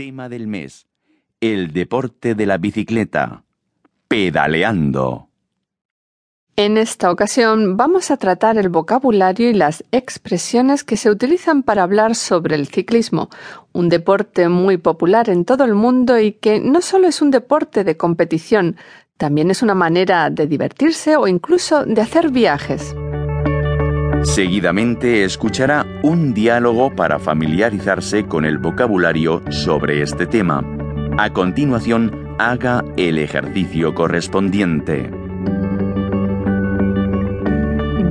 Tema del mes. El deporte de la bicicleta. Pedaleando. En esta ocasión vamos a tratar el vocabulario y las expresiones que se utilizan para hablar sobre el ciclismo, un deporte muy popular en todo el mundo y que no solo es un deporte de competición, también es una manera de divertirse o incluso de hacer viajes. Seguidamente escuchará un diálogo para familiarizarse con el vocabulario sobre este tema. A continuación, haga el ejercicio correspondiente.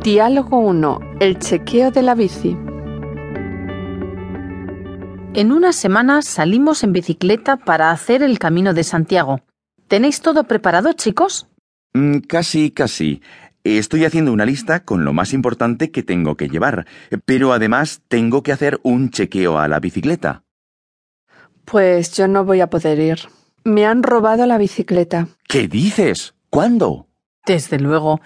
Diálogo 1. El chequeo de la bici. En una semana salimos en bicicleta para hacer el Camino de Santiago. ¿Tenéis todo preparado, chicos? Mm, casi, casi. Estoy haciendo una lista con lo más importante que tengo que llevar, pero además tengo que hacer un chequeo a la bicicleta. Pues yo no voy a poder ir. Me han robado la bicicleta. ¿Qué dices? ¿Cuándo? Desde luego,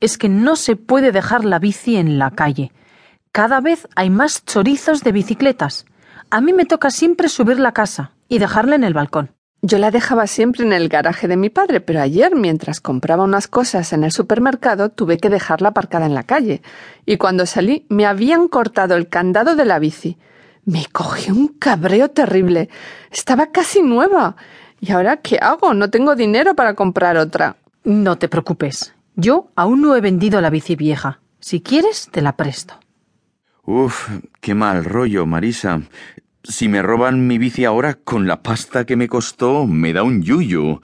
es que no se puede dejar la bici en la calle. Cada vez hay más chorizos de bicicletas. A mí me toca siempre subir la casa y dejarla en el balcón. Yo la dejaba siempre en el garaje de mi padre, pero ayer, mientras compraba unas cosas en el supermercado, tuve que dejarla aparcada en la calle. Y cuando salí, me habían cortado el candado de la bici. Me cogió un cabreo terrible. Estaba casi nueva. ¿Y ahora qué hago? No tengo dinero para comprar otra. No te preocupes. Yo aún no he vendido la bici vieja. Si quieres, te la presto. Uf, qué mal rollo, Marisa. Si me roban mi bici ahora con la pasta que me costó, me da un yuyu.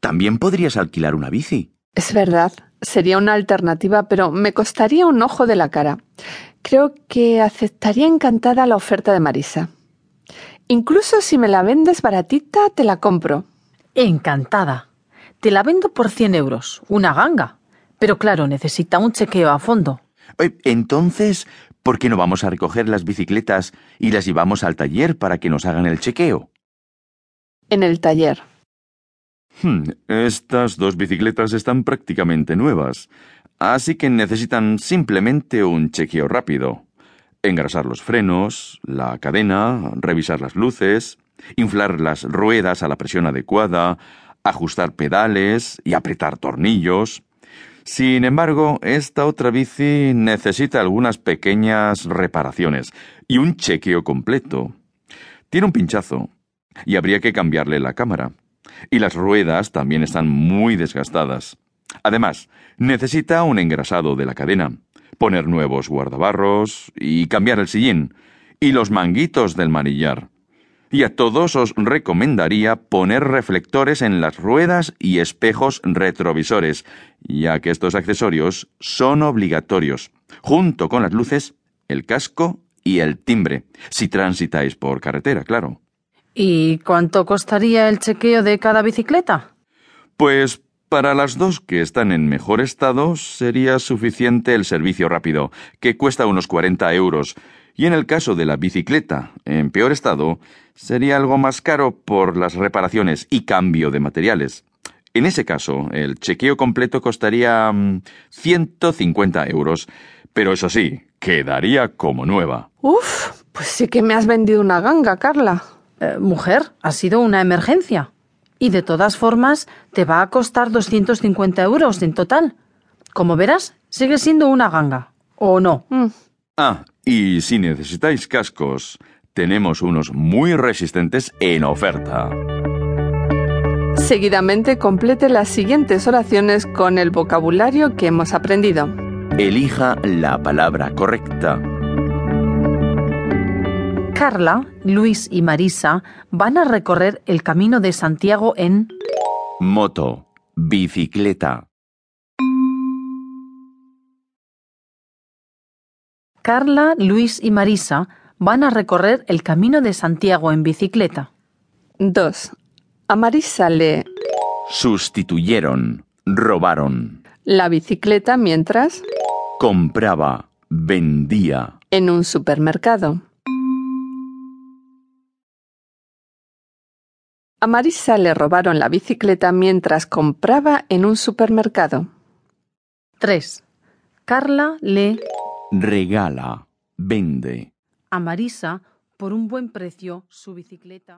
También podrías alquilar una bici. Es verdad, sería una alternativa, pero me costaría un ojo de la cara. Creo que aceptaría encantada la oferta de Marisa. Incluso si me la vendes baratita, te la compro. Encantada. Te la vendo por 100 euros, una ganga. Pero claro, necesita un chequeo a fondo. Entonces, ¿por qué no vamos a recoger las bicicletas y las llevamos al taller para que nos hagan el chequeo? En el taller. Hmm, estas dos bicicletas están prácticamente nuevas, así que necesitan simplemente un chequeo rápido. Engrasar los frenos, la cadena, revisar las luces, inflar las ruedas a la presión adecuada, ajustar pedales y apretar tornillos. Sin embargo, esta otra bici necesita algunas pequeñas reparaciones y un chequeo completo. Tiene un pinchazo y habría que cambiarle la cámara. Y las ruedas también están muy desgastadas. Además, necesita un engrasado de la cadena, poner nuevos guardabarros y cambiar el sillín y los manguitos del manillar. Y a todos os recomendaría poner reflectores en las ruedas y espejos retrovisores, ya que estos accesorios son obligatorios, junto con las luces, el casco y el timbre, si transitáis por carretera, claro. ¿Y cuánto costaría el chequeo de cada bicicleta? Pues para las dos que están en mejor estado sería suficiente el servicio rápido, que cuesta unos 40 euros, y en el caso de la bicicleta en peor estado, sería algo más caro por las reparaciones y cambio de materiales. En ese caso, el chequeo completo costaría mm, 150 euros, pero eso sí, quedaría como nueva. Uf, pues sí que me has vendido una ganga, Carla. Eh, mujer, ha sido una emergencia. Y de todas formas, te va a costar 250 euros en total. Como verás, sigue siendo una ganga. ¿O no? Mm, Ah, y si necesitáis cascos, tenemos unos muy resistentes en oferta. Seguidamente complete las siguientes oraciones con el vocabulario que hemos aprendido. Elija la palabra correcta. Carla, Luis y Marisa van a recorrer el camino de Santiago en Moto, bicicleta. Carla, Luis y Marisa van a recorrer el camino de Santiago en bicicleta. 2. A Marisa le Sustituyeron, robaron, la bicicleta mientras compraba, vendía. en un supermercado. A Marisa le robaron la bicicleta mientras compraba en un supermercado. 3. Carla le Regala, vende. a Marisa por un buen precio su bicicleta.